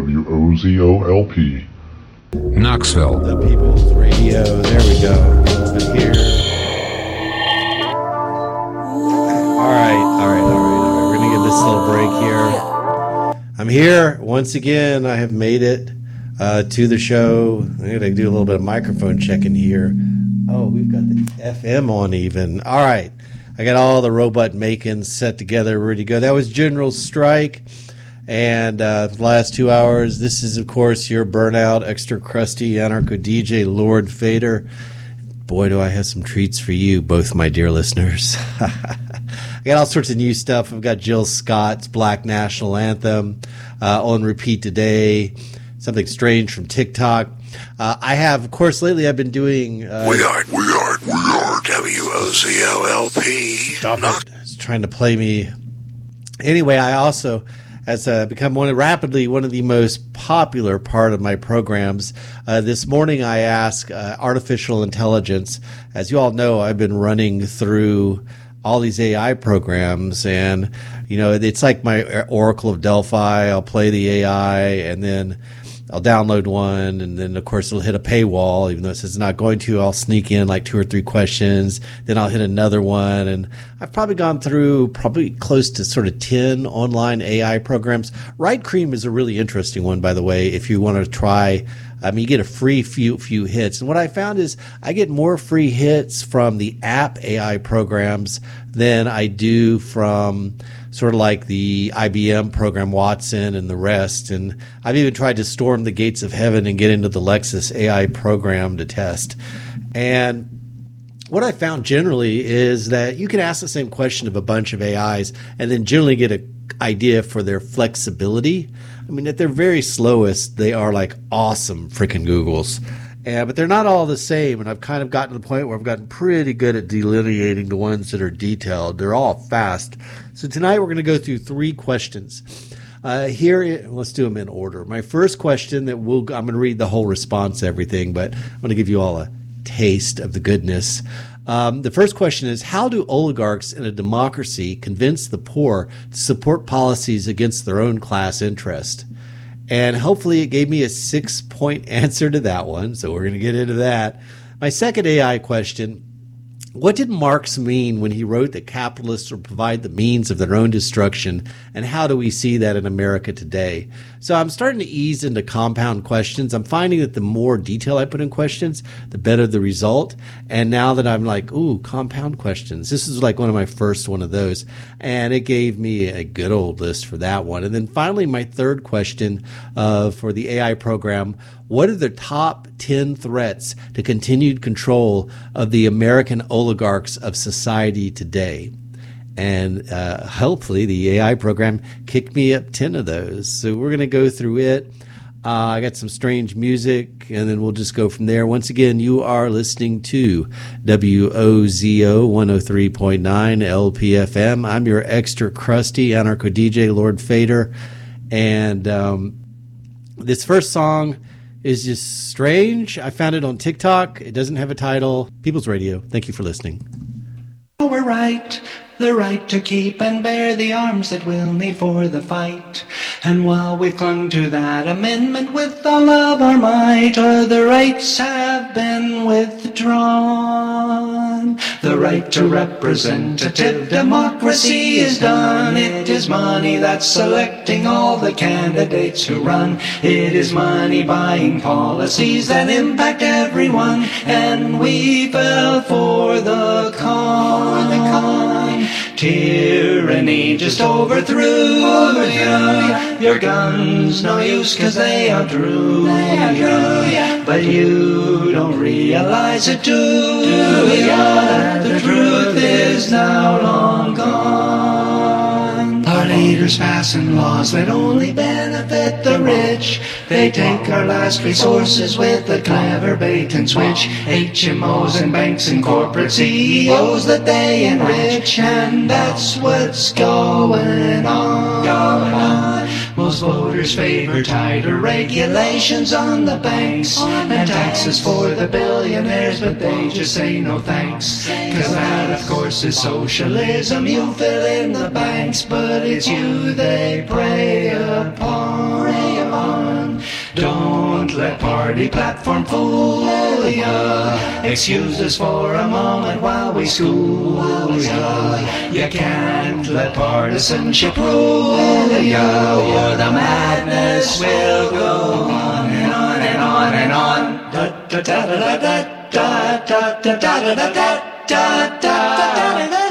WOZOLP. Knoxville. The People's Radio. There we go. A little here. All right, all right, all right, all right. We're gonna give this a little break here. I'm here once again. I have made it uh, to the show. I'm gonna do a little bit of microphone checking here. Oh, we've got the FM on even. All right. I got all the robot makings set together, ready to go. That was General Strike. And uh, the last two hours, this is, of course, your burnout, extra crusty anarcho DJ, Lowered Fader. Boy, do I have some treats for you, both my dear listeners. I got all sorts of new stuff. I've got Jill Scott's Black National Anthem uh, on repeat today, something strange from TikTok. Uh, I have, of course, lately I've been doing. Uh, We are, we are, we are WOZOLP. Stop it. It's trying to play me. Anyway, I also has uh, become one rapidly one of the most popular part of my programs. Uh, this morning, I ask uh, artificial intelligence. As you all know, I've been running through all these AI programs, and you know, it's like my Oracle of Delphi. I'll play the AI, and then I'll download one, and then of course it'll hit a paywall. Even though it says it's not going to, I'll sneak in like two or three questions. Then I'll hit another one, and I've probably gone through probably close to sort of ten online AI programs. Right Cream is a really interesting one, by the way. If you want to try, I mean, you get a free few few hits, and what I found is I get more free hits from the app AI programs than I do from sort of like the IBM program Watson and the rest. And I've even tried to storm the gates of heaven and get into the Lexis AI program to test. And what I found generally is that you can ask the same question of a bunch of AIs and then generally get an idea for their flexibility. I mean, at their very slowest, they are like awesome freaking Googles. But they're not all the same, and I've kind of gotten to the point where I've gotten pretty good at delineating the ones that are detailed. They're all fast. So tonight we're going to go through three questions. Uh, here, let's do them in order. My first question that we'll, I'm going to read the whole response, everything, but I'm going to give you all a taste of the goodness. Um, the first question is How do oligarchs in a democracy convince the poor to support policies against their own class interest? And hopefully, it gave me a six point answer to that one. So, we're going to get into that. My second AI question What did Marx mean when he wrote that capitalists will provide the means of their own destruction? And how do we see that in America today? So, I'm starting to ease into compound questions. I'm finding that the more detail I put in questions, the better the result. And now that I'm like, ooh, compound questions, this is like one of my first one of those. And it gave me a good old list for that one. And then finally, my third question uh, for the AI program what are the top 10 threats to continued control of the American oligarchs of society today? And uh, hopefully, the AI program kicked me up 10 of those. So we're going to go through it. Uh, I got some strange music, and then we'll just go from there. Once again, you are listening to WOZO 103.9 LPFM. I'm your extra crusty anarcho DJ, Lowered Fader. And um, this first song is just strange. I found it on TikTok. It doesn't have a title. People's Radio. Thank you for listening. Oh, we're right, the right to keep and bear the arms that we'll need for the fight. And while we've clung to that amendment with all of our might, other rights have been withdrawn. The right to representative democracy is done. It is money that's selecting all the candidates who run. It is money buying policies that impact everyone. And we fell for the con. Tyranny just overthrew you. Your guns no use cause they outdrew you. But you don't realize it, do you? That the truth is now long gone. Leaders fasten laws that only benefit the rich. They take our last resources with a clever bait and switch. HMOs and banks and corporate CEOs that they enrich. And that's what's going on. Going on. Most voters favor tighter regulations on the banks and taxes for the billionaires, but they just say no thanks. Cause that, of course, is socialism. You fill in the banks, but it's you they prey upon. Prey upon. Don't let party platform fool ya. Excuse us for a moment while we school ya. You can't let partisanship rule ya, or the madness will go on and on and on and on. Da da da da da da da da da da da da da da da da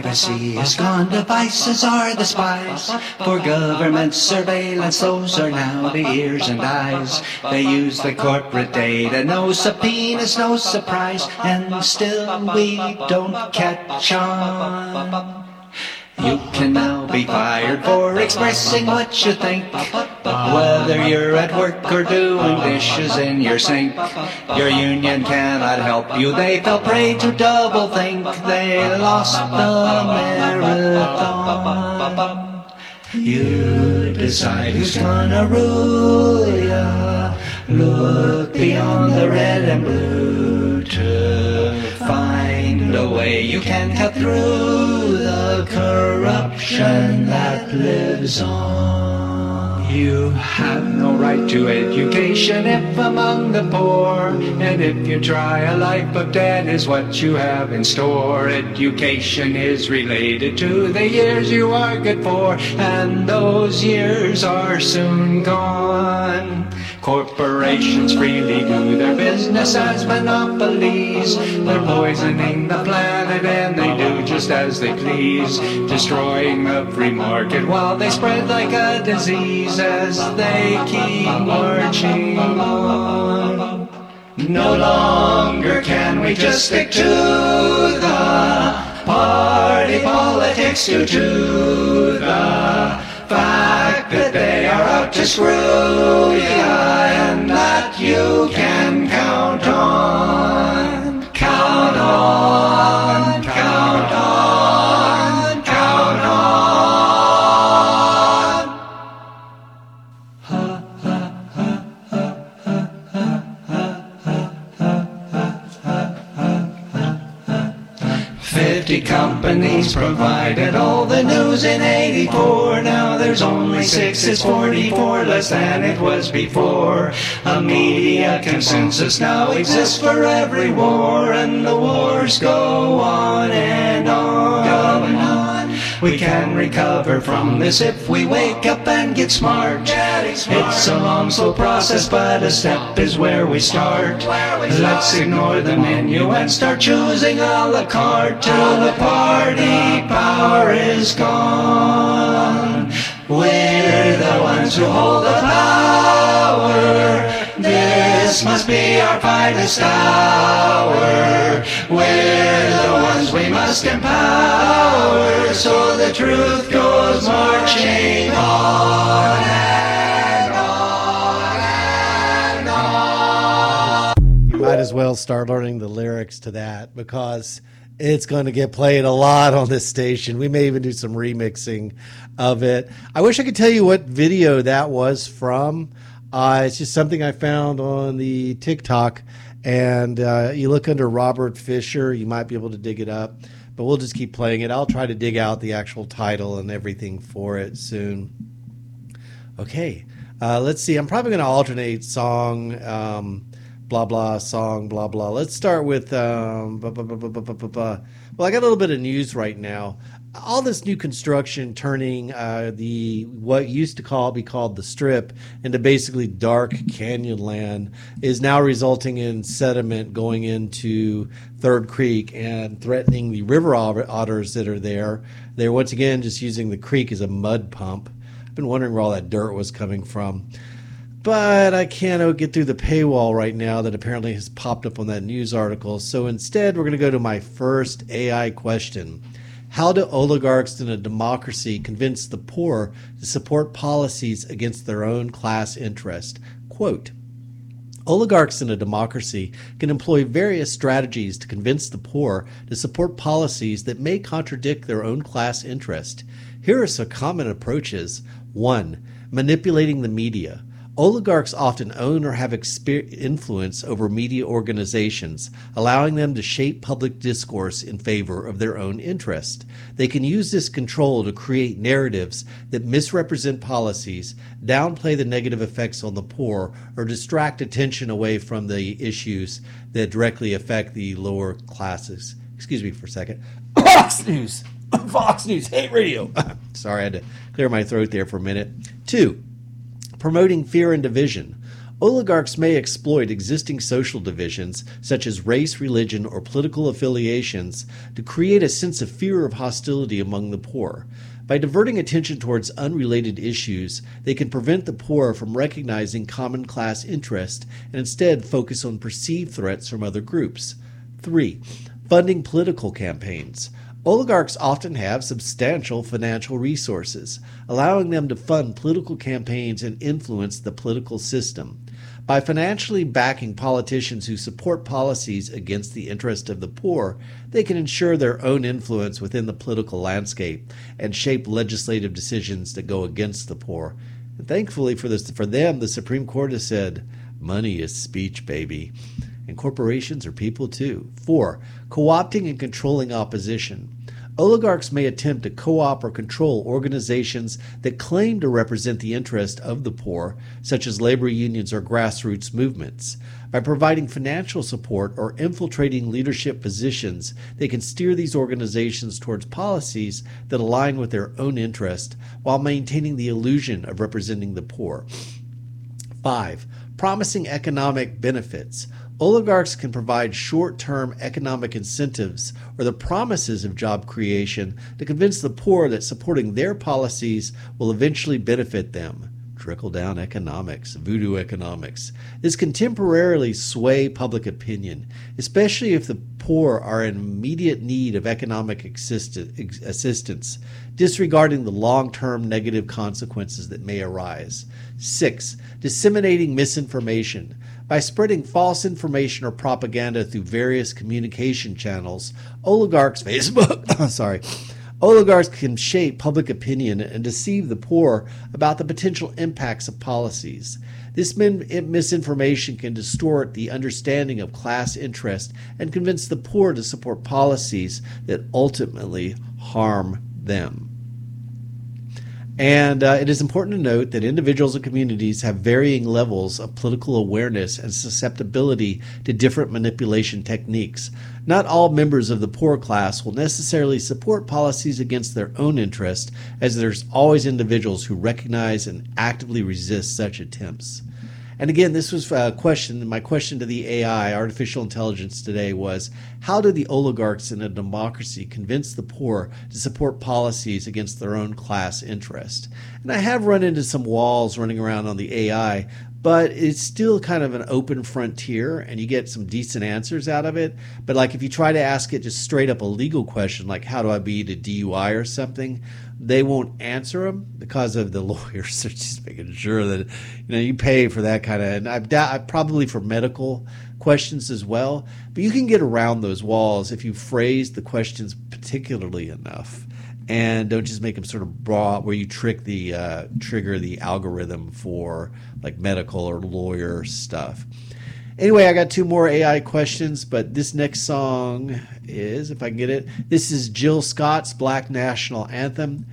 privacy is gone. Devices are the spies for government surveillance. Those are now the ears and eyes. They use the corporate data. No subpoenas, no surprise, and still we don't catch on. You can now be fired for expressing what you think. Whether you're at work or doing dishes in your sink, your union cannot help you. They fell prey to double think. They lost the marathon. You decide who's gonna rule ya. Look beyond the red and blue to find a way you can cut through the corruption that lives on. You have no right to education if among the poor. And if you try, a life of debt is what you have in store. Education is related to the years you are good for, and those years are soon gone. Corporations freely do their business as monopolies. They're poisoning the planet and they just as they please. Destroying the free market while they spread like a disease as they keep marching on. No longer can we just stick to the party politics due to the fact that they are out to screw ya and that you can count on, count on, companies provided all the news in 84. Now there's only six, it's 44, less than it was before. A media consensus now exists for every war, and the wars go on and on. and on. We can recover from this if we wake up and get smart. It's a long, slow process, but a step is where we start. Let's ignore the menu and start choosing a la carte till the party power is gone. We're the ones who hold the power. This must be our finest hour. We're the ones we must empower. So the truth goes marching on. You might as well start learning the lyrics to that because it's going to get played a lot on this station. We may even do some remixing of it. I wish I could tell you what video that was from. Uh, it's just something I found on the TikTok, and uh, you look under Robert Fisher, you might be able to dig it up. But we'll just keep playing it. I'll try to dig out the actual title and everything for it soon. Okay, uh, let's see. I'm probably going to alternate song, um, blah blah song, blah blah. Let's start with. Um, blah blah blah. well, I got a little bit of news right now. All this new construction turning uh, the what used to call be called the Strip into basically dark canyon land is now resulting in sediment going into Third Creek and threatening the river otters that are there. They're once again just using the creek as a mud pump. I've been wondering where all that dirt was coming from. But I can't uh, get through the paywall right now that apparently has popped up on that news article. So instead, we're going to go to my first AI question. How do oligarchs in a democracy convince the poor to support policies against their own class interest? Quote Oligarchs in a democracy can employ various strategies to convince the poor to support policies that may contradict their own class interest. Here are some common approaches. 1. Manipulating the media. Oligarchs often own or have exper- influence over media organizations, allowing them to shape public discourse in favor of their own interest. They can use this control to create narratives that misrepresent policies, downplay the negative effects on the poor, or distract attention away from the issues that directly affect the lower classes. Excuse me for a second. Fox News! Fox News, hate radio! Sorry, I had to clear my throat there for a minute. Two, promoting fear and division. Oligarchs may exploit existing social divisions, such as race, religion, or political affiliations, to create a sense of fear of hostility among the poor. By diverting attention towards unrelated issues, they can prevent the poor from recognizing common class interest and instead focus on perceived threats from other groups. 3. Funding political campaigns. Oligarchs often have substantial financial resources, allowing them to fund political campaigns and influence the political system. By financially backing politicians who support policies against the interest of the poor, they can ensure their own influence within the political landscape and shape legislative decisions that go against the poor. And thankfully for this, for them, the Supreme Court has said, "Money is speech, baby." And corporations are people too. Four, co opting and controlling opposition. Oligarchs may attempt to co opt or control organizations that claim to represent the interest of the poor, such as labor unions or grassroots movements. By providing financial support or infiltrating leadership positions, they can steer these organizations towards policies that align with their own interest while maintaining the illusion of representing the poor. 5. Promising economic benefits. Oligarchs can provide short term economic incentives or the promises of job creation to convince the poor that supporting their policies will eventually benefit them. Trickle down economics, voodoo economics. This can temporarily sway public opinion, especially if the poor are in immediate need of economic assistance, disregarding the long term negative consequences that may arise. Six, disseminating misinformation. By spreading false information or propaganda through various communication channels, oligarchs, Facebook, sorry, oligarchs can shape public opinion and deceive the poor about the potential impacts of policies. This misinformation can distort the understanding of class interest and convince the poor to support policies that ultimately harm them. And uh, it is important to note that individuals and communities have varying levels of political awareness and susceptibility to different manipulation techniques. Not all members of the poor class will necessarily support policies against their own interest, as there's always individuals who recognize and actively resist such attempts. And again, this was a question. My question to the AI, artificial intelligence, today was how do the oligarchs in a democracy convince the poor to support policies against their own class interest? And I have run into some walls running around on the AI, but it's still kind of an open frontier and you get some decent answers out of it. But like if you try to ask it just straight up a legal question, like how do I beat a DUI or something, they won't answer them because of the lawyers. They're just making sure that you know you pay for that kind of. And I've da- probably for medical questions as well. But you can get around those walls if you phrase the questions particularly enough, and don't just make them sort of broad where you trick the uh, trigger the algorithm for like medical or lawyer stuff. Anyway, I got two more AI questions, but this next song is, if I can get it, this is Jill Scott's Black National Anthem,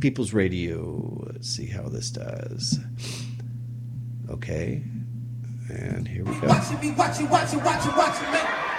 People's Radio. Let's see how this does. Okay, and here we go. Watching me, watching, watching, watching, watching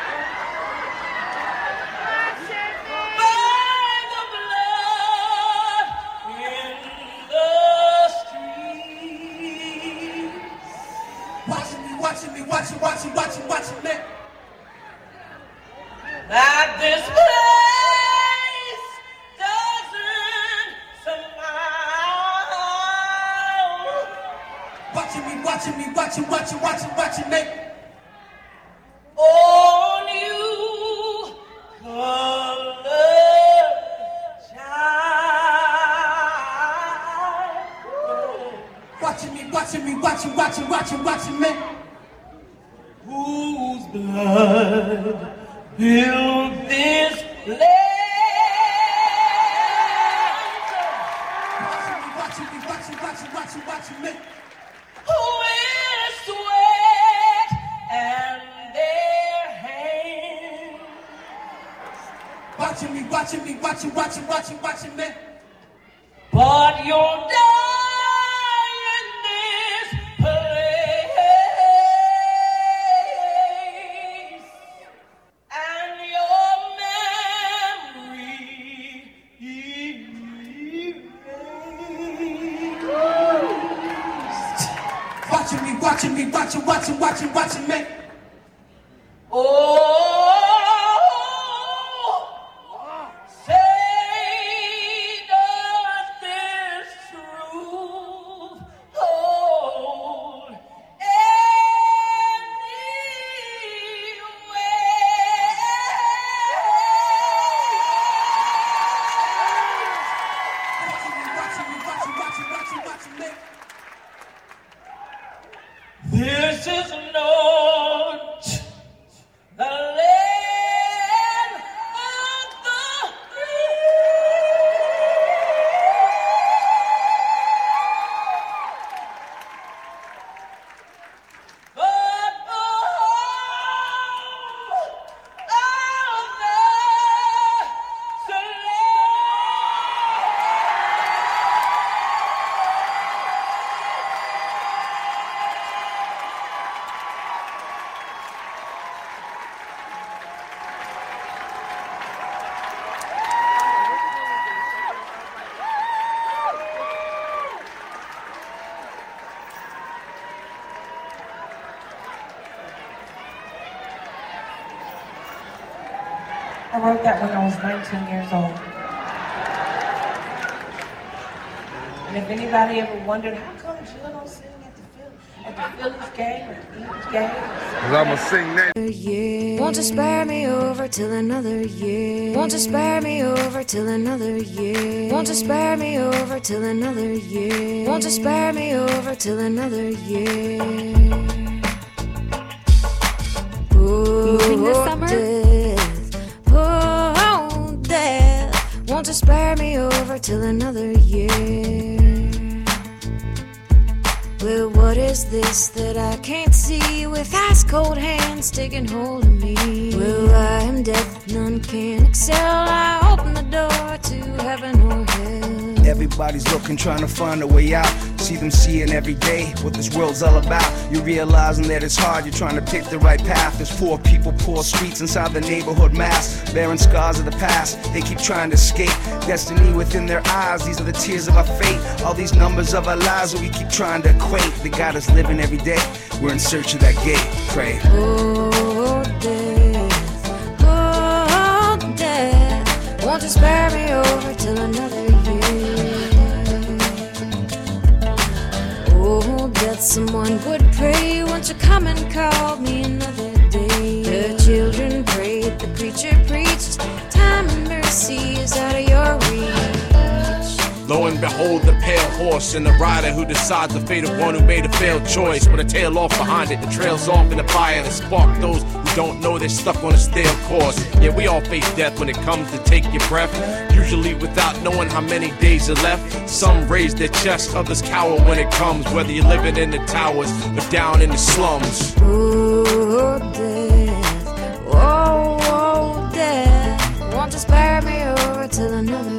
But 13 years old. And if anybody ever wondered, how come Jill don't sing at the, Phil- at the Phillies game or the Eagles game? Cause I'ma sing that. year. Won't you spare me over till another year? Won't you spare me over till another year? Won't you spare me over till another year? Won't you spare me over till another year? Moving this summer? Won't you spare me over till another year? Well, what is this that I can't see with ice cold hands taking hold of me? Well, I am death, none can excel. I open the door to heaven or hell. Everybody's looking, trying to find a way out. See them seeing every day what this world's all about. You're realizing that it's hard, you're trying to pick the right path. There's poor people, poor streets inside the neighborhood mass. Bearing scars of the past, they keep trying to escape. Destiny within their eyes, these are the tears of our fate. All these numbers of our lives that we keep trying to equate. The God is living every day, we're in search of that gate. Pray. Oh, death. Oh, death. Won't you spare me over till another year? Oh, someone would pray. Won't you come and call me another day? The children prayed, the preacher preached. Time and mercy is out of your. Lo and behold, the pale horse and the rider who decides the fate of one who made a failed choice. With a tail off behind it, the trail's off in the fire that spark those who don't know they're stuck on a stale course. Yeah, we all face death when it comes to take your breath. Usually without knowing how many days are left. Some raise their chest, others cower when it comes. Whether you're living in the towers or down in the slums. Oh, death. Oh, oh, death. Won't you spare me over till another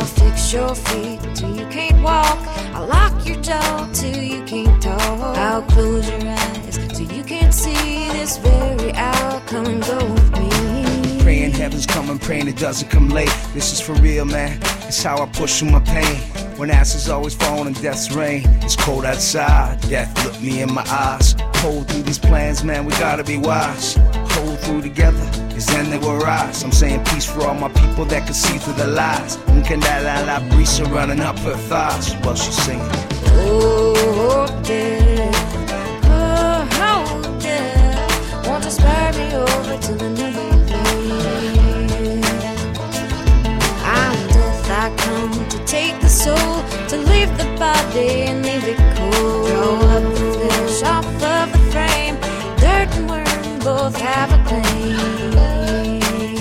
I'll fix your feet till you can't walk. I'll lock your jaw till you can't talk. I'll close your eyes till you can't see this very hour. Come and go with me. Praying heaven's coming, praying it doesn't come late. This is for real, man. It's how I push through my pain. When ashes always falling in death's rain. It's cold outside. Death look me in my eyes. Hold through these plans, man. We gotta be wise. Hold through together. Cause then they will rise. I'm saying peace for all my people that can see through the lies. Nkandala la brisa running up her thighs while she's singing. Oh, death. Oh, oh, death. Won't you spare me over till another year? I'm death. I come to take the soul, to leave the body and leave it cold. Draw up the flesh off of the frame. Dirt and worm both have.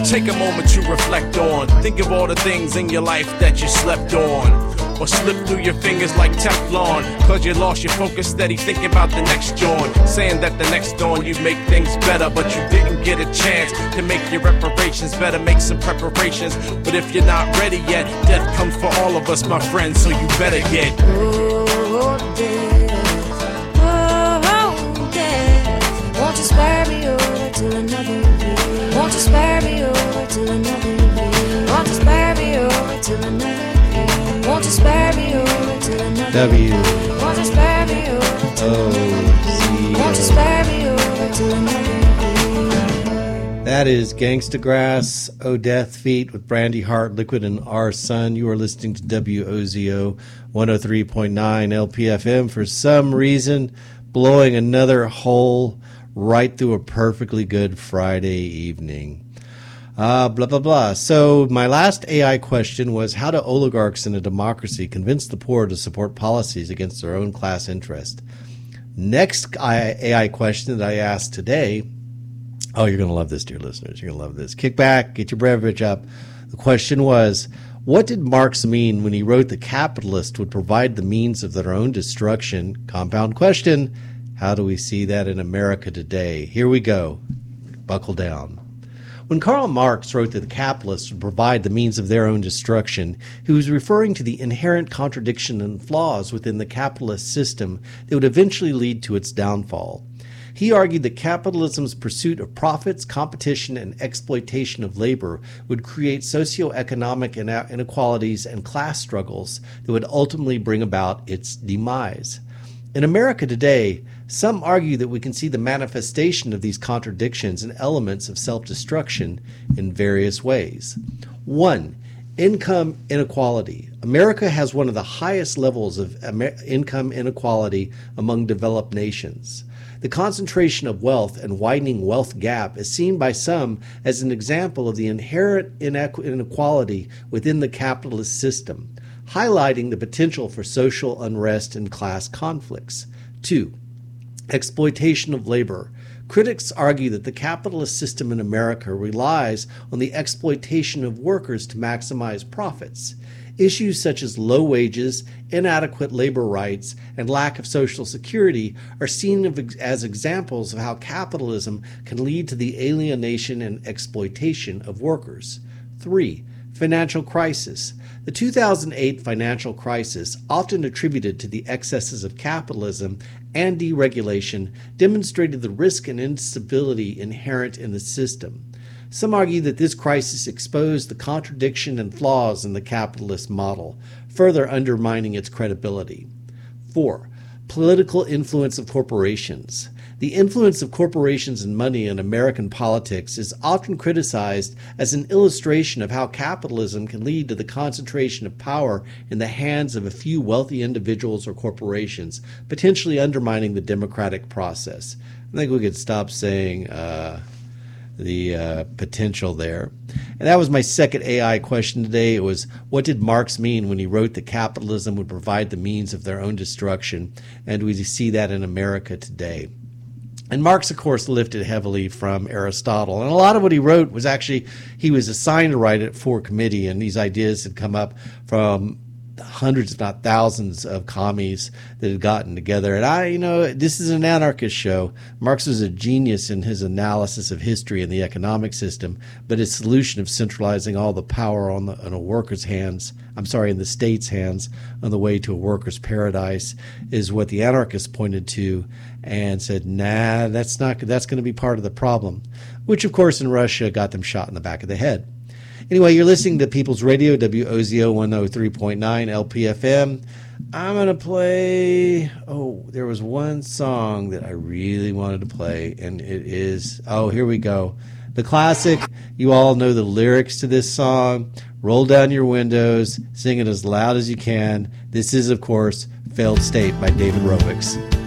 Take a moment to reflect on. Think of all the things in your life that you slept on. or slip through your fingers like Teflon. Cause you lost your focus, steady thinking about the next joint. Saying that the next dawn you'd make things better, but you didn't get a chance to make your reparations. Better make some preparations. But if you're not ready yet, death comes for all of us, my friends, so you better get. Oh, death. Oh, oh, death. Won't you spare me oh, over till another That is Gangstagrass, O Death Feet with Brandy Hart, Liquid, and Our Sun. You are listening to WOZO 103.9 LPFM. For some reason, blowing another hole right through a perfectly good Friday evening. Uh, blah, blah, blah. So, my last AI question was How do oligarchs in a democracy convince the poor to support policies against their own class interest? Next AI question that I asked today Oh, you're going to love this, dear listeners. You're going to love this. Kick back, get your beverage up. The question was What did Marx mean when he wrote the capitalist would provide the means of their own destruction? Compound question How do we see that in America today? Here we go. Buckle down. When Karl Marx wrote that the capitalists would provide the means of their own destruction, he was referring to the inherent contradiction and flaws within the capitalist system that would eventually lead to its downfall. He argued that capitalism's pursuit of profits, competition, and exploitation of labor would create socioeconomic inequalities and class struggles that would ultimately bring about its demise. In America today, some argue that we can see the manifestation of these contradictions and elements of self destruction in various ways. One, income inequality. America has one of the highest levels of income inequality among developed nations. The concentration of wealth and widening wealth gap is seen by some as an example of the inherent inequ- inequality within the capitalist system, highlighting the potential for social unrest and class conflicts. Two, exploitation of labor. Critics argue that the capitalist system in America relies on the exploitation of workers to maximize profits. Issues such as low wages, inadequate labor rights, and lack of social security are seen as examples of how capitalism can lead to the alienation and exploitation of workers. 3. Financial crisis. The 2008 financial crisis, often attributed to the excesses of capitalism and deregulation, demonstrated the risk and instability inherent in the system. Some argue that this crisis exposed the contradiction and flaws in the capitalist model, further undermining its credibility. 4. Political influence of corporations. The influence of corporations and money in American politics is often criticized as an illustration of how capitalism can lead to the concentration of power in the hands of a few wealthy individuals or corporations, potentially undermining the democratic process. I think we could stop saying uh, the uh, potential there. And that was my second AI question today. It was what did Marx mean when he wrote that capitalism would provide the means of their own destruction? And we see that in America today. And Marx, of course, lifted heavily from Aristotle. And a lot of what he wrote was actually, he was assigned to write it for committee, and these ideas had come up from hundreds, if not thousands, of commies that had gotten together. And I, you know, this is an anarchist show. Marx was a genius in his analysis of history and the economic system, but his solution of centralizing all the power on, the, on a worker's hands, I'm sorry, in the state's hands, on the way to a worker's paradise, is what the anarchists pointed to and said, nah, that's not, that's going to be part of the problem, which, of course, in Russia got them shot in the back of the head. Anyway, you're listening to People's Radio, WOZO 103.9 LPFM. I'm going to play. Oh, there was one song that I really wanted to play, and it is. Oh, here we go. The classic. You all know the lyrics to this song. Roll down your windows, sing it as loud as you can. This is, of course, Failed State by David Rovics.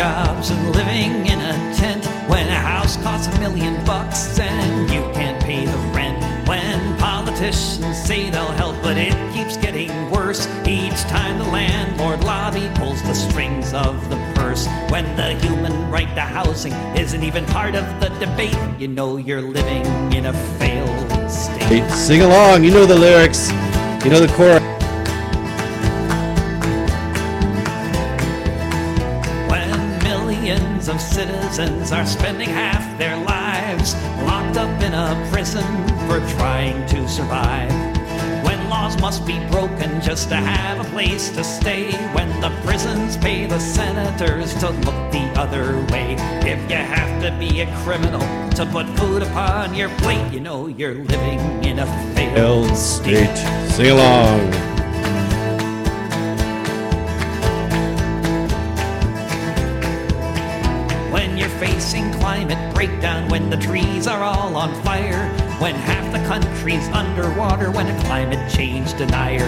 Jobs and living in a tent. When a house costs a million bucks and you can't pay the rent. When Politicians say they'll help, but it keeps getting worse. Each time the landlord lobby pulls the strings of the purse. When the human right to housing isn't even part of the debate, you know you're living in a failed state. Sing along. You know the lyrics. You know the chorus. Citizens are spending half their lives locked up in a prison for trying to survive. When laws must be broken just to have a place to stay. When the prisons pay the senators to look the other way. If you have to be a criminal to put food upon your plate, you know you're living in a failed Failed state. Sing along. Trees are all on fire, when half the country's underwater, when a climate change denier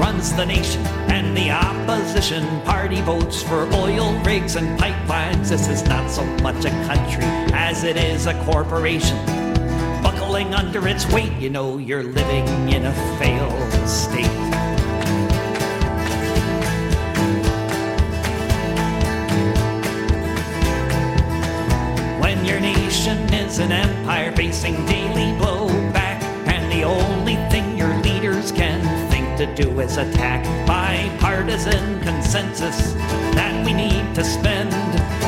runs the nation and the opposition party votes for oil rigs and pipelines. This is not so much a country as it is a corporation. Buckling under its weight, you know you're living in a failed state. Empire facing daily blowback, and the only thing your leaders can think to do is attack bipartisan consensus that we need to spend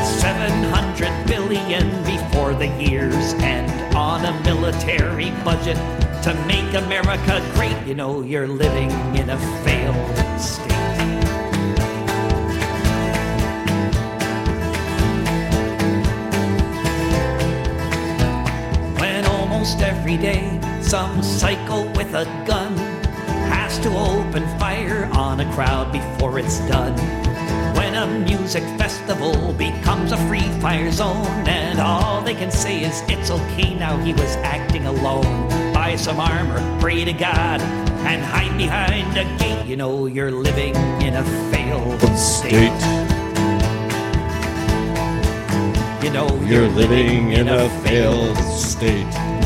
700 billion before the year's end on a military budget to make America great. You know you're living in a failed state. Almost every day some psycho with a gun has to open fire on a crowd before it's done. When a music festival becomes a free fire zone, and all they can say is it's okay now he was acting alone. Buy some armor, pray to God, and hide behind a gate. You know you're living in a failed state. You know You're living in a failed state.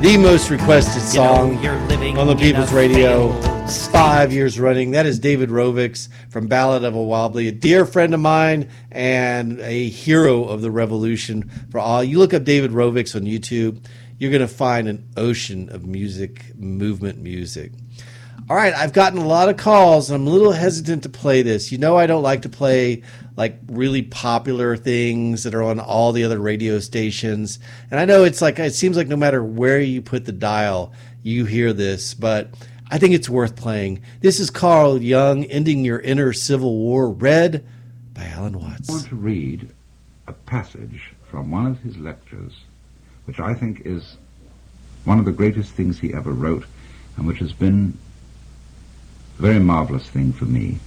The most requested You know, song you're living on the People's Radio, five years running. That is David Rovics from Ballad of a Wobbly, a dear friend of mine and a hero of the revolution. For all you look up David Rovics on YouTube, you're going to find an ocean of music, movement music. All right, I've gotten a lot of calls, and I'm a little hesitant to play this. You know, I don't like to play like really popular things that are on all the other radio stations. And I know it's like it seems like no matter where you put the dial, you hear this, but I think it's worth playing. This is Carl Jung, Ending Your Inner Civil War, read by Alan Watts. I want to read a passage from one of his lectures, which I think is one of the greatest things he ever wrote, and which has been a very marvelous thing for me.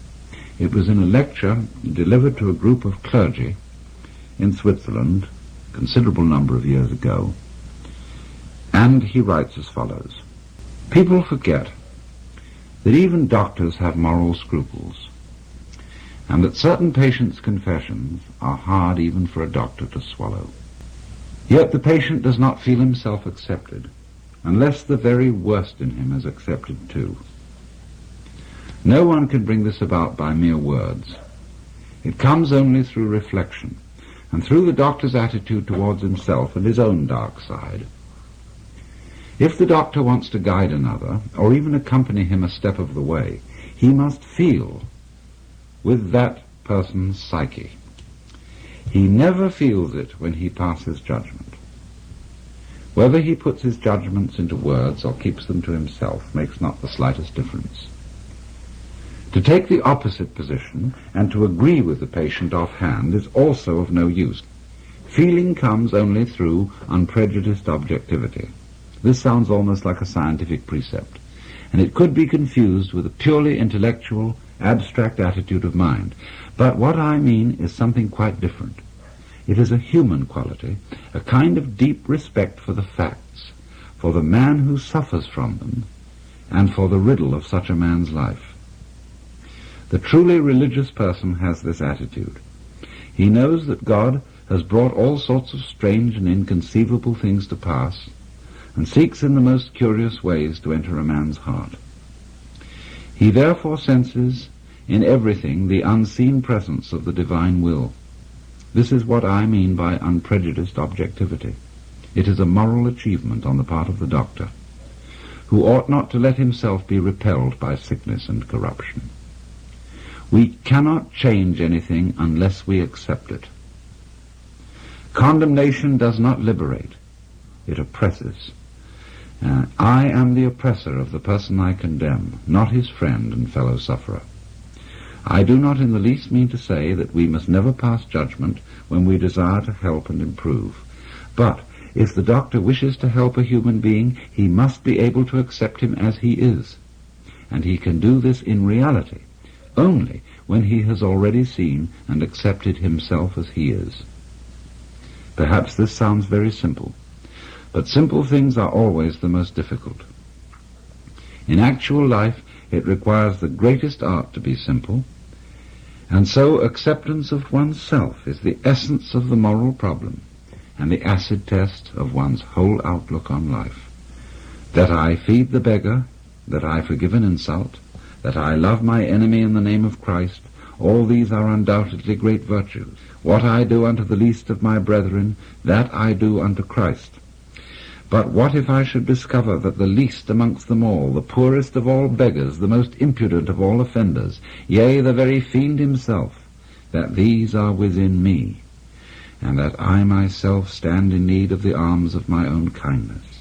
It was in a lecture delivered to a group of clergy in Switzerland, a considerable number of years ago, and he writes as follows. People forget that even doctors have moral scruples, and that certain patients' confessions are hard even for a doctor to swallow. Yet the patient does not feel himself accepted, unless the very worst in him is accepted too. No one can bring this about by mere words. It comes only through reflection, and through the doctor's attitude towards himself and his own dark side. If the doctor wants to guide another, or even accompany him a step of the way, he must feel with that person's psyche. He never feels it when he passes judgment. Whether he puts his judgments into words or keeps them to himself makes not the slightest difference. To take the opposite position and to agree with the patient offhand is also of no use. Feeling comes only through unprejudiced objectivity. This sounds almost like a scientific precept, and it could be confused with a purely intellectual, abstract attitude of mind. But what I mean is something quite different. It is a human quality, a kind of deep respect for the facts, for the man who suffers from them, and for the riddle of such a man's life. The truly religious person has this attitude. He knows that God has brought all sorts of strange and inconceivable things to pass, and seeks in the most curious ways to enter a man's heart. He therefore senses in everything the unseen presence of the divine will. This is what I mean by unprejudiced objectivity. It is a moral achievement on the part of the doctor, who ought not to let himself be repelled by sickness and corruption. We cannot change anything unless we accept it. Condemnation does not liberate, it oppresses. Uh, I am the oppressor of the person I condemn, not his friend and fellow sufferer. I do not in the least mean to say that we must never pass judgment when we desire to help and improve. But if the doctor wishes to help a human being, he must be able to accept him as he is. And he can do this in reality only when he has already seen and accepted himself as he is. Perhaps this sounds very simple, but simple things are always the most difficult. In actual life, it requires the greatest art to be simple, and so acceptance of oneself is the essence of the moral problem and the acid test of one's whole outlook on life. That I feed the beggar, that I forgive an insult, that I love my enemy in the name of Christ, all these are undoubtedly great virtues. What I do unto the least of my brethren, that I do unto Christ. But what if I should discover that the least amongst them all, the poorest of all beggars, the most impudent of all offenders, yea, the very fiend himself, that these are within me, and that I myself stand in need of the arms of my own kindness,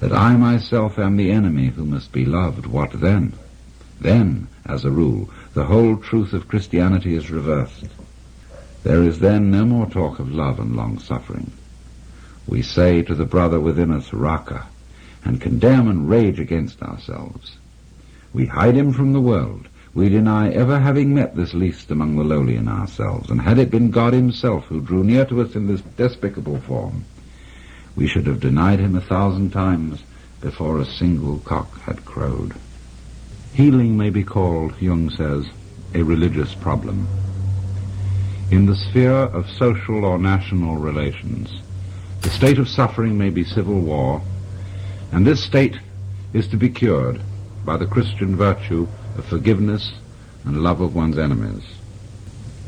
that I myself am the enemy who must be loved, what then? Then, as a rule, the whole truth of Christianity is reversed. There is then no more talk of love and long-suffering. We say to the brother within us, Raca, and condemn and rage against ourselves. We hide him from the world. We deny ever having met this least among the lowly in ourselves, and had it been God himself who drew near to us in this despicable form, we should have denied him a thousand times before a single cock had crowed. Healing may be called, Jung says, a religious problem. In the sphere of social or national relations, the state of suffering may be civil war, and this state is to be cured by the Christian virtue of forgiveness and love of one's enemies.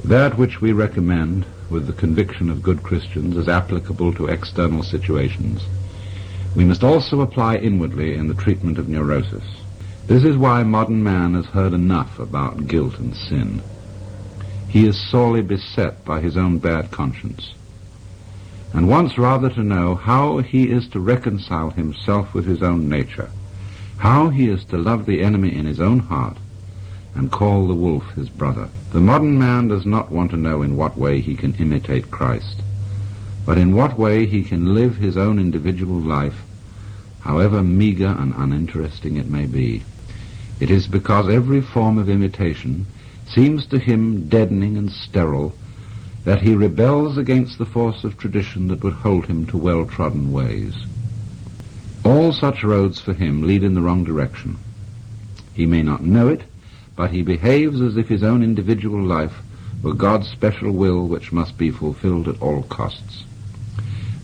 That which we recommend with the conviction of good Christians as applicable to external situations, we must also apply inwardly in the treatment of neurosis. This is why modern man has heard enough about guilt and sin. He is sorely beset by his own bad conscience, and wants rather to know how he is to reconcile himself with his own nature, how he is to love the enemy in his own heart, and call the wolf his brother. The modern man does not want to know in what way he can imitate Christ, but in what way he can live his own individual life, however meager and uninteresting it may be. It is because every form of imitation seems to him deadening and sterile that he rebels against the force of tradition that would hold him to well-trodden ways. All such roads for him lead in the wrong direction. He may not know it, but he behaves as if his own individual life were God's special will which must be fulfilled at all costs.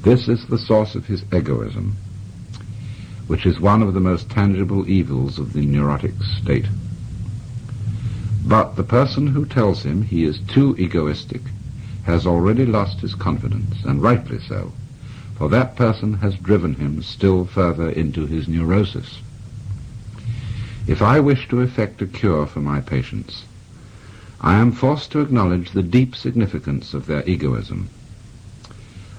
This is the source of his egoism, which is one of the most tangible evils of the neurotic state. But the person who tells him he is too egoistic has already lost his confidence, and rightly so, for that person has driven him still further into his neurosis. If I wish to effect a cure for my patients, I am forced to acknowledge the deep significance of their egoism.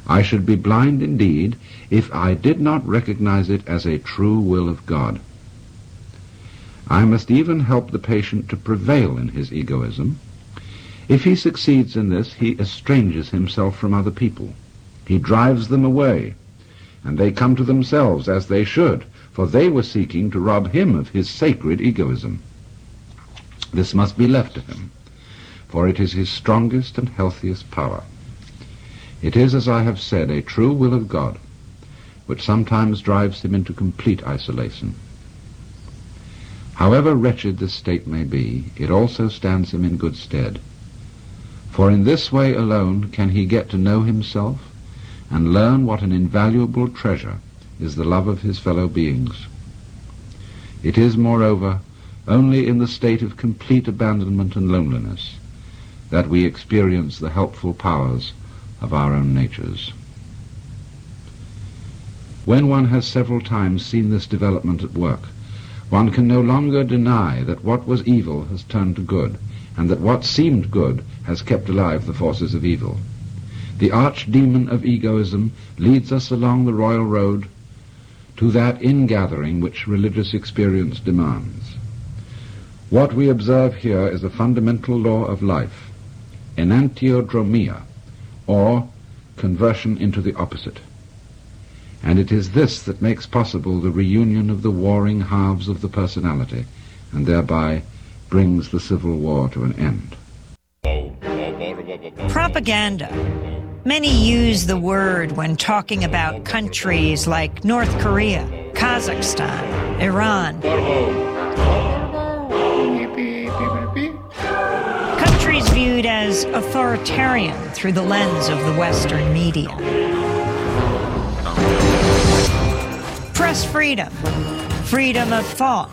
I should be blind indeed if I did not recognize it as a true will of God. I must even help the patient to prevail in his egoism. If he succeeds in this, he estranges himself from other people. He drives them away, and they come to themselves as they should, for they were seeking to rob him of his sacred egoism. This must be left to him, for it is his strongest and healthiest power. It is, as I have said, a true will of God, which sometimes drives him into complete isolation. However wretched this state may be, it also stands him in good stead. For in this way alone can he get to know himself and learn what an invaluable treasure is the love of his fellow beings. It is, moreover, only in the state of complete abandonment and loneliness that we experience the helpful powers of our own natures. When one has several times seen this development at work, one can no longer deny that what was evil has turned to good, and that what seemed good has kept alive the forces of evil. The archdemon of egoism leads us along the royal road to that ingathering which religious experience demands. What we observe here is a fundamental law of life, enantiodromia, or conversion into the opposite. And it is this that makes possible the reunion of the warring halves of the personality, and thereby brings the civil war to an end. Propaganda. Many use the word when talking about countries like North Korea, Kazakhstan, Iran. As authoritarian through the lens of the Western media. Press freedom, freedom of thought.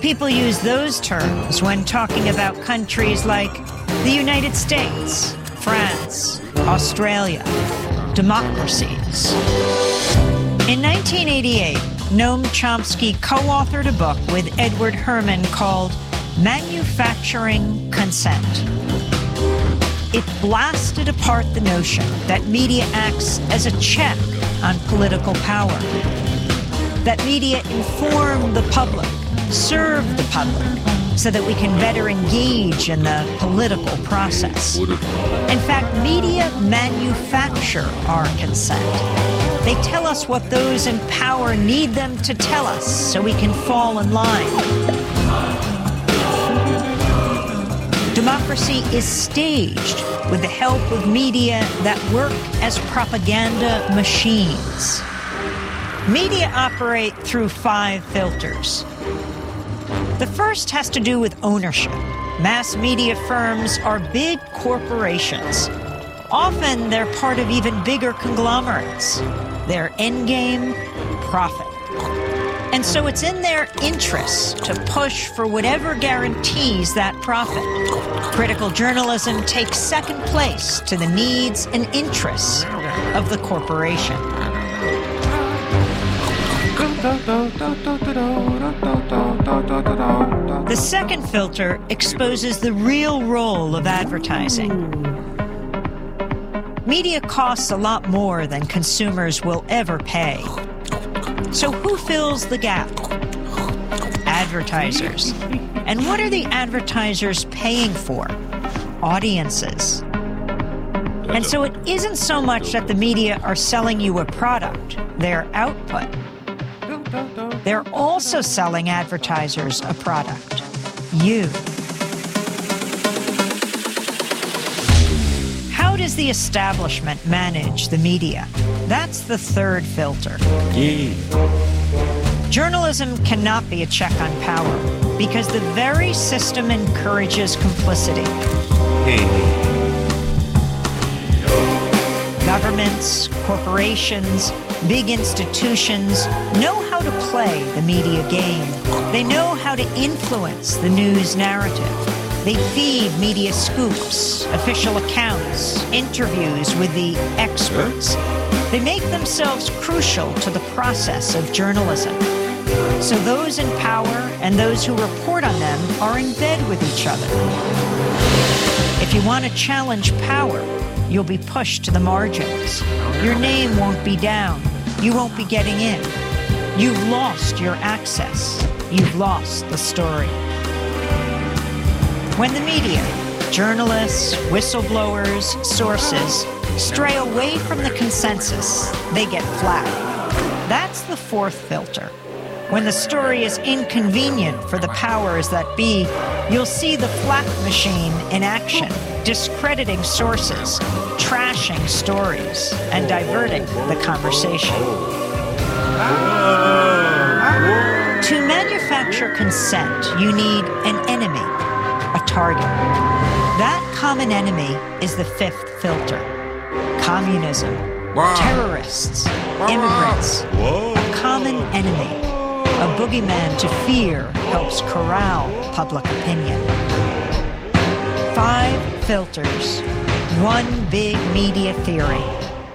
People use those terms when talking about countries like the United States, France, Australia, democracies. In 1988, Noam Chomsky co authored a book with Edward Herman called Manufacturing Consent. It blasted apart the notion that media acts as a check on political power, that media inform the public, serve the public, so that we can better engage in the political process. In fact, media manufacture our consent. They tell us what those in power need them to tell us so we can fall in line. Democracy is staged with the help of media that work as propaganda machines. Media operate through five filters. The first has to do with ownership. Mass media firms are big corporations. Often they're part of even bigger conglomerates. Their end game, profit. And so it's in their interests to push for whatever guarantees that profit. Critical journalism takes second place to the needs and interests of the corporation. The second filter exposes the real role of advertising. Media costs a lot more than consumers will ever pay. So, who fills the gap? Advertisers. And what are the advertisers paying for? Audiences. And so, it isn't so much that the media are selling you a product, their output. They're also selling advertisers a product you. Does the establishment manage the media? That's the third filter. Journalism cannot be a check on power because the very system encourages complicity. Governments, corporations, big institutions know how to play the media game. They know how to influence the news narrative. They feed media scoops, official accounts, interviews with the experts. They make themselves crucial to the process of journalism. So those in power and those who report on them are in bed with each other. If you want to challenge power, you'll be pushed to the margins. Your name won't be down. You won't be getting in. You've lost your access. You've lost the story. When the media, journalists, whistleblowers, sources stray away from the consensus, they get flak. That's the fourth filter. When the story is inconvenient for the powers that be, you'll see the flak machine in action, discrediting sources, trashing stories, and diverting the conversation. To manufacture consent, you need an enemy, target. That common enemy is the fifth filter communism, terrorists, immigrants, A common enemy. A boogeyman to fear helps corral public opinion. Five filters, one big media theory.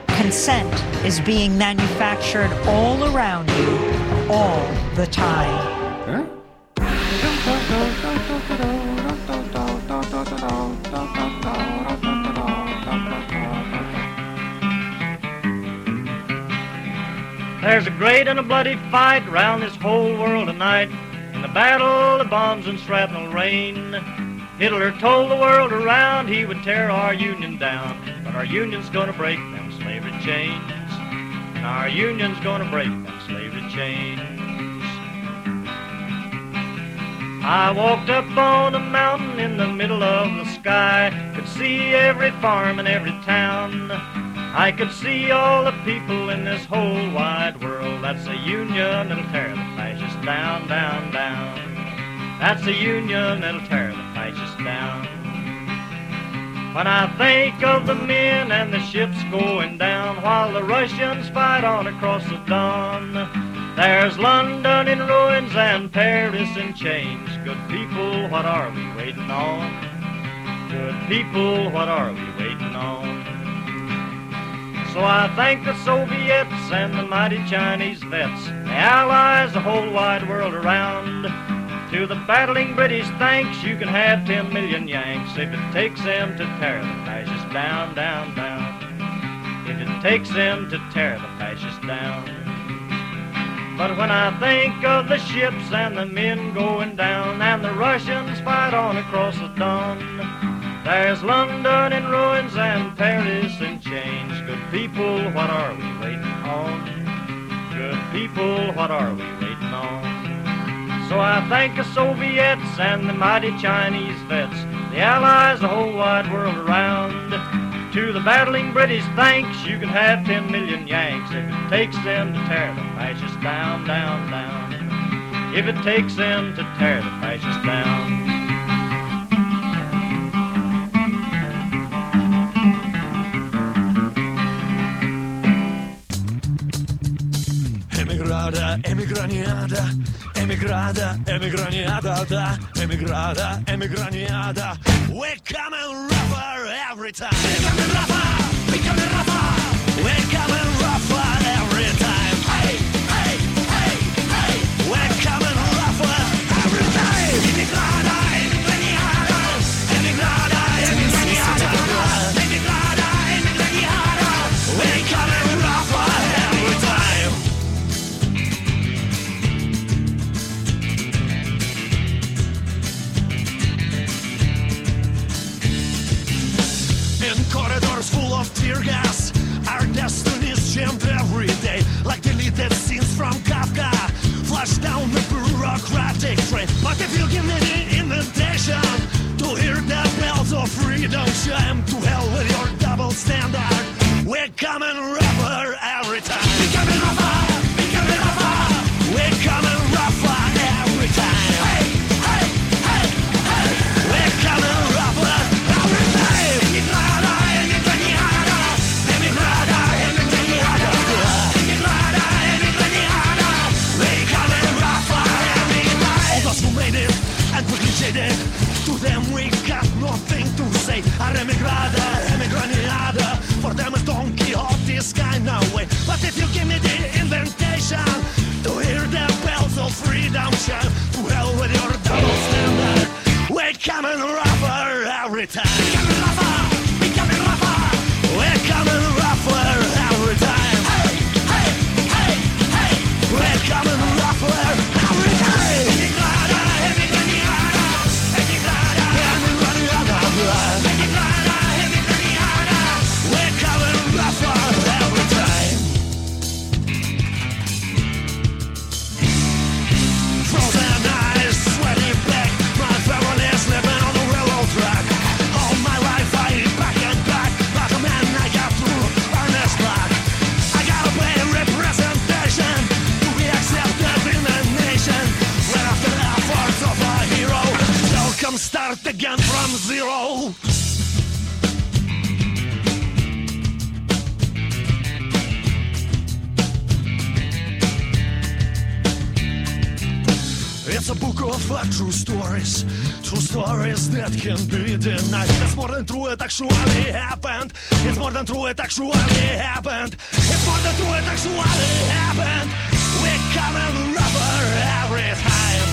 Consent is being manufactured all around you, all the time. There's a great and a bloody fight round this whole world tonight. In the battle of bombs and shrapnel rain. Hitler told the world around he would tear our union down. But our union's gonna break them slavery chains. And our union's gonna break them slavery chains. I walked up on a mountain in the middle of the sky. Could see every farm and every town. I could see all the people in this whole wide world. That's a union that'll tear the fascists down, down, down. That's a union that'll tear the fascists down. When I think of the men and the ships going down while the Russians fight on across the Don, there's London in ruins and Paris in chains. Good people, what are we waiting on? Good people, what are we waiting on? So I thank the Soviets and the mighty Chinese vets, the Allies, the whole wide world around. To the battling British, thanks, you can have 10 million Yanks if it takes them to tear the fascists down, down, down. If it takes them to tear the fascists down. But when I think of the ships and the men going down and the Russians fight on across the Don, there's London in ruins and Paris in chains. Good people, what are we waiting on? Good people, what are we waiting on? So I thank the Soviets and the mighty Chinese vets, the Allies, the whole wide world around. To the battling British, thanks, you can have 10 million Yanks if it takes them to tear the fascists down, down, down. If it takes them to tear the fascists down. Emigrada, emigraniada, emigrada, emigraniada, da, emigrada, emigraniada. We come and rougher every time. And rougher, and rougher. Tear gas, our destinies jammed every day, like deleted scenes from Kafka. Flash down the bureaucratic train. But if you give me the invitation to hear the bells of freedom chime, to hell with your double standard. We're coming coming rougher every time. True stories. True stories that can be denied. It's more than true, it actually happened. It's more than true, it actually happened. It's more than true, it actually happened. We're coming rougher every time.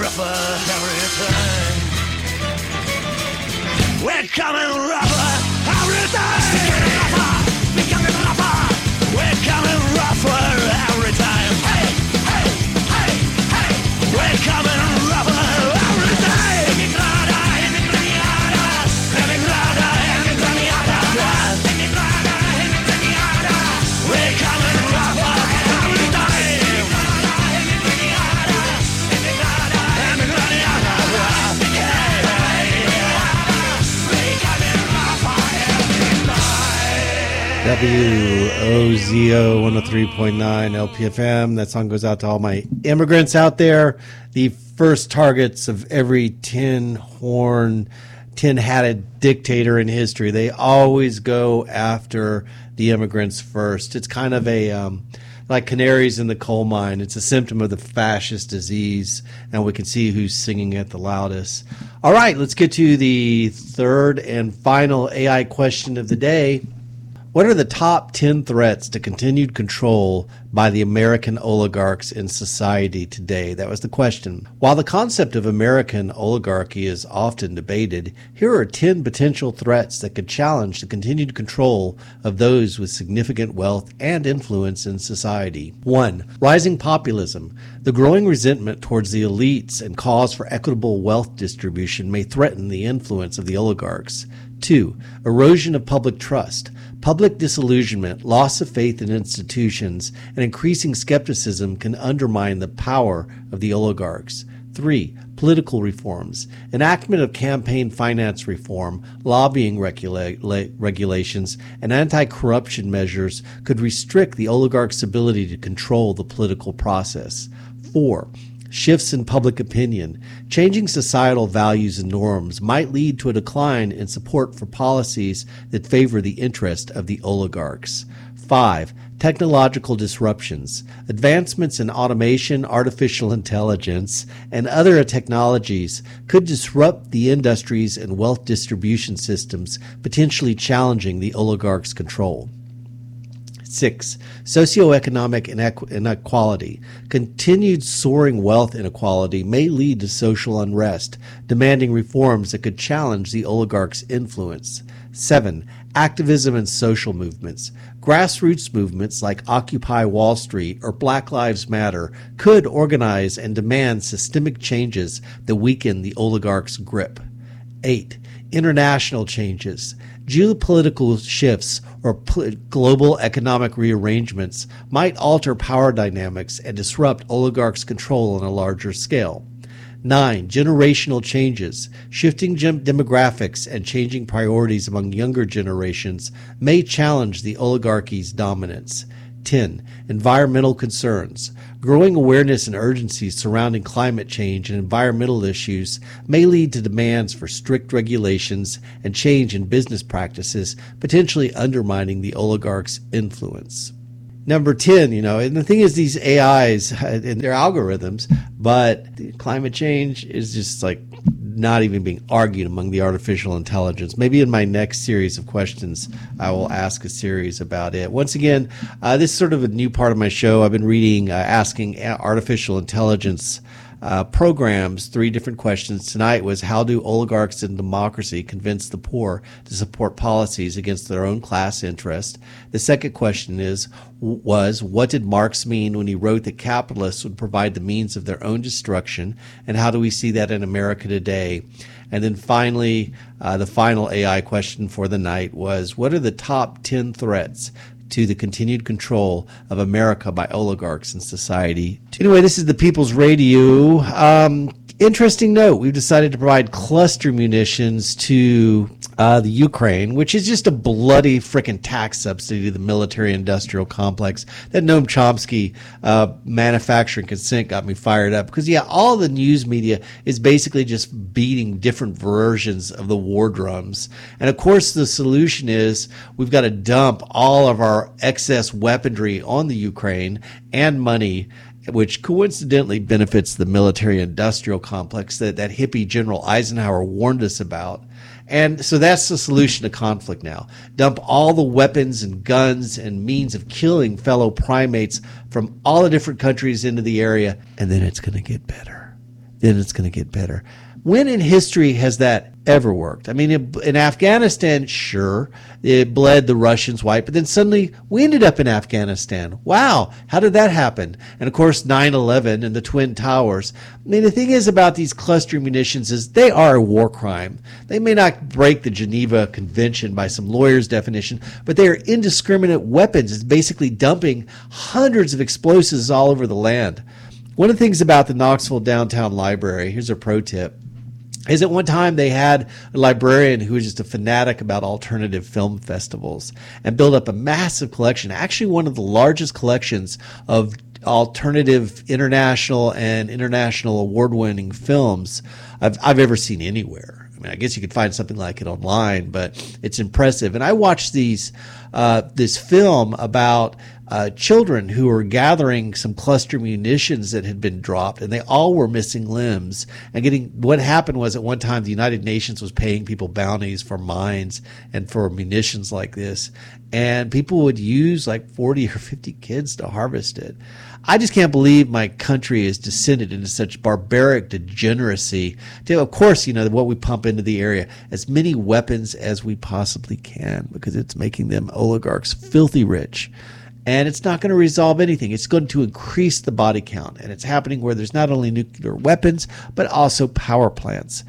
Rougher every time. We're coming rougher every WOZO 103.9 LPFM. That song goes out to all my immigrants out there, the first targets of every tin horn, tin hatted dictator in history. They always go after the immigrants first. It's kind of a. Um, like canaries in the coal mine. It's a symptom of the fascist disease, and we can see who's singing it the loudest. All right, let's get to the third and final AI question of the day. What are the top 10 threats to continued control by the American oligarchs in society today? That was the question. While the concept of American oligarchy is often debated, here are 10 potential threats that could challenge the continued control of those with significant wealth and influence in society. 1. Rising populism. The growing resentment towards the elites and calls for equitable wealth distribution may threaten the influence of the oligarchs. 2. Erosion of public trust. Public disillusionment, loss of faith in institutions, and increasing skepticism can undermine the power of the oligarchs. 3. Political reforms. Enactment of campaign finance reform, lobbying regula- la- regulations, and anti corruption measures could restrict the oligarchs' ability to control the political process. 4. Shifts in public opinion. Changing societal values and norms might lead to a decline in support for policies that favor the interest of the oligarchs. 5. Technological disruptions. Advancements in automation, artificial intelligence, and other technologies could disrupt the industries and wealth distribution systems, potentially challenging the oligarchs' control. Six, socioeconomic inequ- inequality. Continued soaring wealth inequality may lead to social unrest, demanding reforms that could challenge the oligarchs' influence. Seven, activism and social movements. Grassroots movements like Occupy Wall Street or Black Lives Matter could organize and demand systemic changes that weaken the oligarchs' grip. 8. International changes. Geopolitical shifts or pl- global economic rearrangements might alter power dynamics and disrupt oligarchs' control on a larger scale. 9. Generational changes. Shifting gem- demographics and changing priorities among younger generations may challenge the oligarchy's dominance. 10. Environmental concerns. Growing awareness and urgency surrounding climate change and environmental issues may lead to demands for strict regulations and change in business practices, potentially undermining the oligarchs' influence. Number 10, you know, and the thing is, these AIs and their algorithms, but climate change is just like not even being argued among the artificial intelligence. Maybe in my next series of questions, I will ask a series about it. Once again, uh, this is sort of a new part of my show. I've been reading, uh, asking artificial intelligence uh, programs three different questions. Tonight was how do oligarchs in democracy convince the poor to support policies against their own class interest? The second question is was what did marx mean when he wrote that capitalists would provide the means of their own destruction? And how do we see that in america today? And then finally uh, the final ai question for the night was what are the top 10 threats to the continued control of America by oligarchs in society. Anyway, this is the People's Radio. Um, interesting note we've decided to provide cluster munitions to uh, the Ukraine, which is just a bloody freaking tax subsidy to the military industrial complex. That Noam Chomsky uh, manufacturing consent got me fired up because, yeah, all the news media is basically just beating different versions of the war drums. And of course, the solution is we've got to dump all of our excess weaponry on the Ukraine and money which coincidentally benefits the military industrial complex that, that hippie General Eisenhower warned us about. And so that's the solution to conflict now. Dump all the weapons and guns and means of killing fellow primates from all the different countries into the area, and then it's going to get better. Then it's going to get better. When in history has that ever worked? I mean, in Afghanistan, sure, it bled the Russians white, but then suddenly we ended up in Afghanistan. Wow, how did that happen? And of course, 9 11 and the Twin Towers. I mean, the thing is about these cluster munitions is they are a war crime. They may not break the Geneva Convention by some lawyer's definition, but they are indiscriminate weapons. It's basically dumping hundreds of explosives all over the land. One of the things about the Knoxville Downtown Library, here's a pro tip is at one time they had a librarian who was just a fanatic about alternative film festivals and built up a massive collection, actually one of the largest collections of alternative international and international award winning films I've, I've ever seen anywhere. I mean, I guess you could find something like it online, but it's impressive. And I watched these, uh, this film about uh, children who were gathering some cluster munitions that had been dropped, and they all were missing limbs. And getting what happened was at one time the United Nations was paying people bounties for mines and for munitions like this, and people would use like forty or fifty kids to harvest it. I just can't believe my country is descended into such barbaric degeneracy. To, of course, you know what we pump into the area as many weapons as we possibly can because it's making them oligarchs filthy rich and it's not going to resolve anything. It's going to increase the body count, and it's happening where there's not only nuclear weapons but also power plants.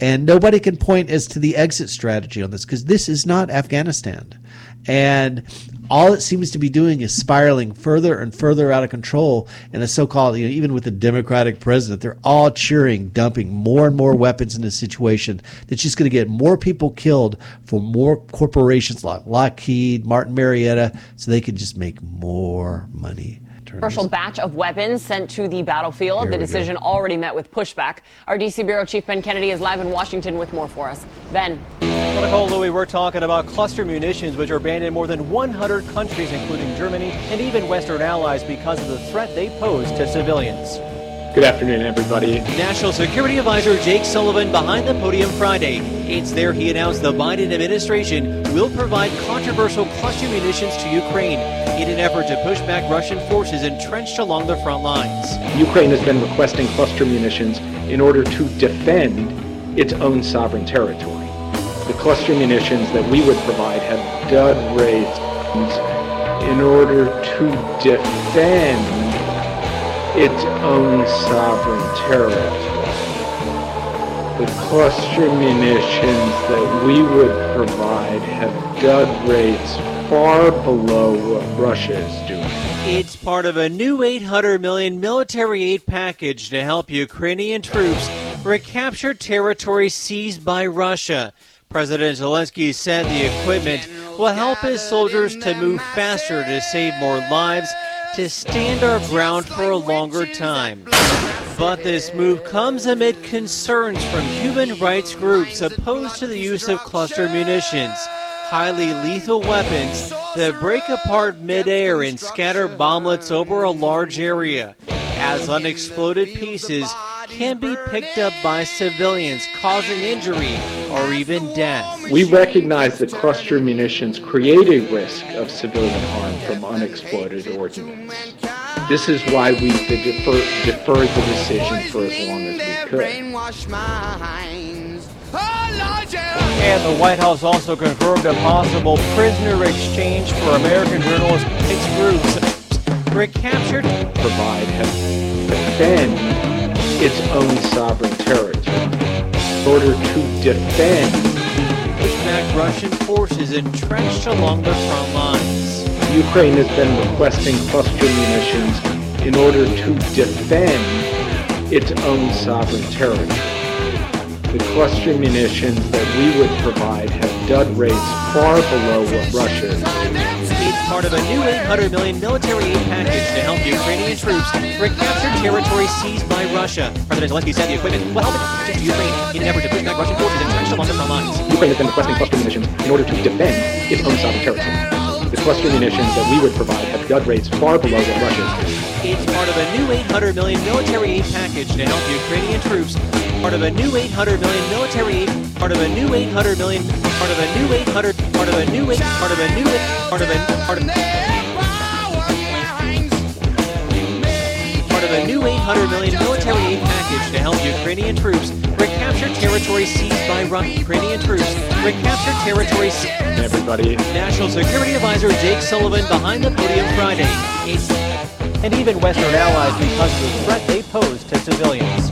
And nobody can point as to the exit strategy on this because this is not Afghanistan. And all it seems to be doing is spiraling further and further out of control. And the so-called, you know, even with the Democratic president, they're all cheering, dumping more and more weapons in a situation that's just going to get more people killed for more corporations like Lockheed, Martin Marietta, so they can just make more money. Controversial batch of weapons sent to the battlefield. Here the we go. decision already met with pushback. Our DC Bureau Chief Ben Kennedy is live in Washington with more for us. Ben. Well, Nicole Louie, we're talking about cluster munitions, which are banned in more than 100 countries, including Germany and even Western allies, because of the threat they pose to civilians. Good afternoon, everybody. National Security Advisor Jake Sullivan behind the podium Friday. It's there he announced the Biden administration will provide controversial cluster munitions to Ukraine in an effort to push back Russian forces entrenched along the front lines. Ukraine has been requesting cluster munitions in order to defend its own sovereign territory. The cluster munitions that we would provide have dud rates in order to defend its own sovereign territory. The cluster munitions that we would provide have dud rates far below what Russia is doing. It's part of a new 800 million military aid package to help Ukrainian troops recapture territory seized by Russia. President Zelensky said the equipment will help his soldiers to move faster to save more lives, to stand our ground for a longer time. But this move comes amid concerns from human rights groups opposed to the use of cluster munitions, highly lethal weapons that break apart midair and scatter bomblets over a large area, as unexploded pieces can be picked up by civilians, causing injury or even death. We recognize that cluster munitions create a risk of civilian harm from unexploded ordnance. This is why we defer, deferred the decision for as long as we could. And the White House also confirmed a possible prisoner exchange for American journalist Its groups recaptured Provide defend its own sovereign territory. In order to defend push back Russian forces entrenched along the front lines. Ukraine has been requesting cluster munitions in order to defend its own sovereign territory. The cluster munitions that we would provide have dud rates far below what Russia is. It's part of a new 800 million military aid package to help Ukrainian troops recapture territory seized by Russia. President Zelensky said the equipment will help it to Ukraine in an effort to push back Russian forces entrenched along the front lines. Ukraine has been requesting cluster munitions in order to defend its own sovereign territory. The cluster munitions that we would provide have dud rates far below what Russia is It's part of a new 800 million military aid package to help Ukrainian troops. Part of a new 800 million military aid. Part of a new 800 million. Part of a new 800. Part of a new eight. Part of a new eight. Part of a part of. Part of a new 800 million military aid package to help Ukrainian troops recapture territory seized by Russian Ukrainian troops. Recapture territory seized. Everybody. National Security Advisor Jake Sullivan behind the podium Friday. It's and even Western allies because of the threat they pose to civilians.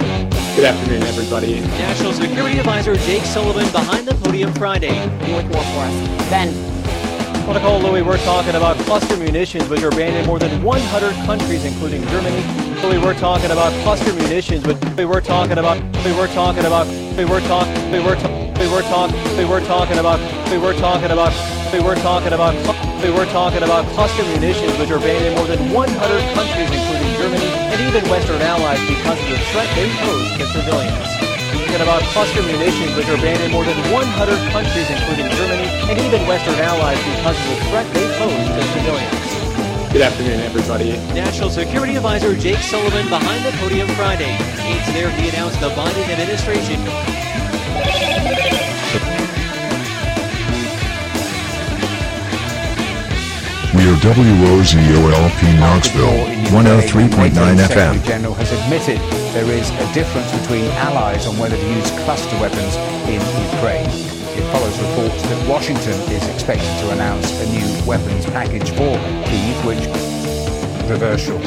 Good afternoon, everybody. National Security Advisor Jake Sullivan behind the podium Friday. With more for us. Ben. Well, Nicole Louie, we're talking about cluster munitions, which are banned in more than 100 countries, including Germany. Louie, we're talking about cluster munitions, but we were talking about, we were talking about, we were talking, we were talking, we were talking, we were talking about, we were talking about, we were talking about, we were talking about cluster munitions, which are banned in more than 100 countries, including Germany and even Western allies, because of the threat they pose to civilians. We're talking about cluster munitions, which are banned in more than 100 countries, including Germany and even Western allies, because of the threat they pose to civilians. Good afternoon, everybody. National Security Advisor Jake Sullivan behind the podium Friday. It's there he announced the Biden administration. We are WOZOLP Knoxville, 103.9 FM. General has admitted there is a difference between allies on whether to use cluster weapons in Ukraine. It follows reports that Washington is expected to announce a new weapons package for Kyiv, which controversial.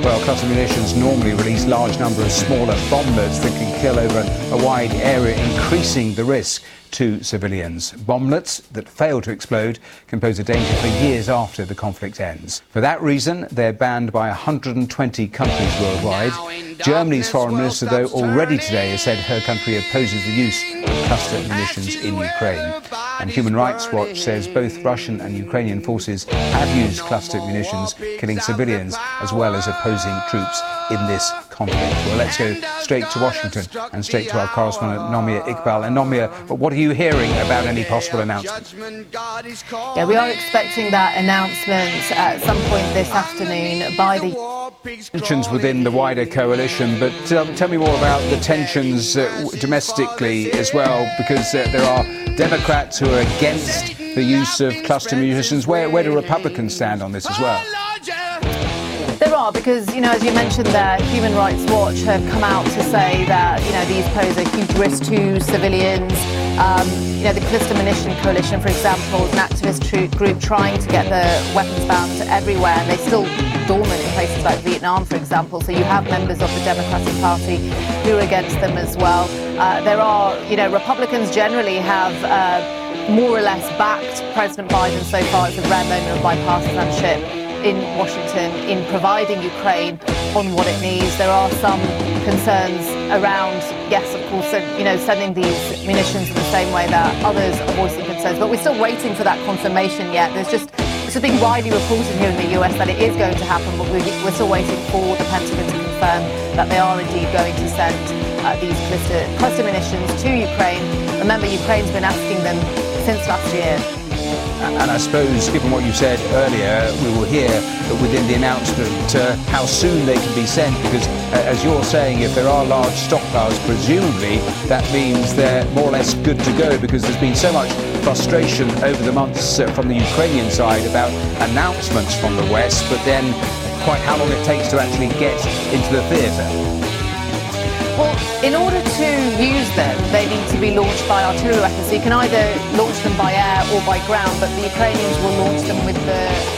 Well, cluster munitions normally release large number of smaller bomblets that can kill over a wide area, increasing the risk to civilians. Bomblets that fail to explode can pose a danger for years after the conflict ends. For that reason, they're banned by 120 countries worldwide. Germany's foreign minister, though, already today has said her country opposes the use of cluster munitions in Ukraine. And Human Rights Watch says both Russian and Ukrainian forces have used cluster munitions, killing civilians as well as opposing troops in this conflict. Well, let's go straight to Washington and straight to our correspondent Nomia Iqbal. And Nomia, what are you hearing about any possible announcement? Yeah, we are expecting that announcement at some point this afternoon by the Tensions within the wider coalition, but um, tell me more about the tensions uh, domestically as well, because uh, there are Democrats who are against the use of cluster munitions. Where, where do Republicans stand on this as well? There are, because, you know, as you mentioned there, Human Rights Watch have come out to say that, you know, these pose a huge risk to civilians. Um, you know, the Cluster Munition Coalition, for example, is an activist group trying to get the weapons bans everywhere, and they're still dormant in places like Vietnam, for example. So you have members of the Democratic Party who are against them as well. Uh, there are, you know, Republicans generally have. Uh, more or less backed President Biden so far. It's a rare moment of bipartisanship in Washington in providing Ukraine on what it needs. There are some concerns around, yes, of course, you know, sending these munitions in the same way that others are voicing concerns. But we're still waiting for that confirmation yet. There's just it's being widely reported here in the US that it is going to happen, but we're, we're still waiting for the Pentagon to confirm that they are indeed going to send uh, these cluster, cluster munitions to Ukraine. Remember, Ukraine's been asking them since last year. And I suppose, given what you said earlier, we will hear within the announcement uh, how soon they can be sent. Because, uh, as you're saying, if there are large stockpiles, presumably that means they're more or less good to go. Because there's been so much frustration over the months uh, from the Ukrainian side about announcements from the West, but then quite how long it takes to actually get into the theatre. Well, in order to use them, they need to be launched by artillery weapons. So you can either launch them by air or by ground, but the Ukrainians will launch them with the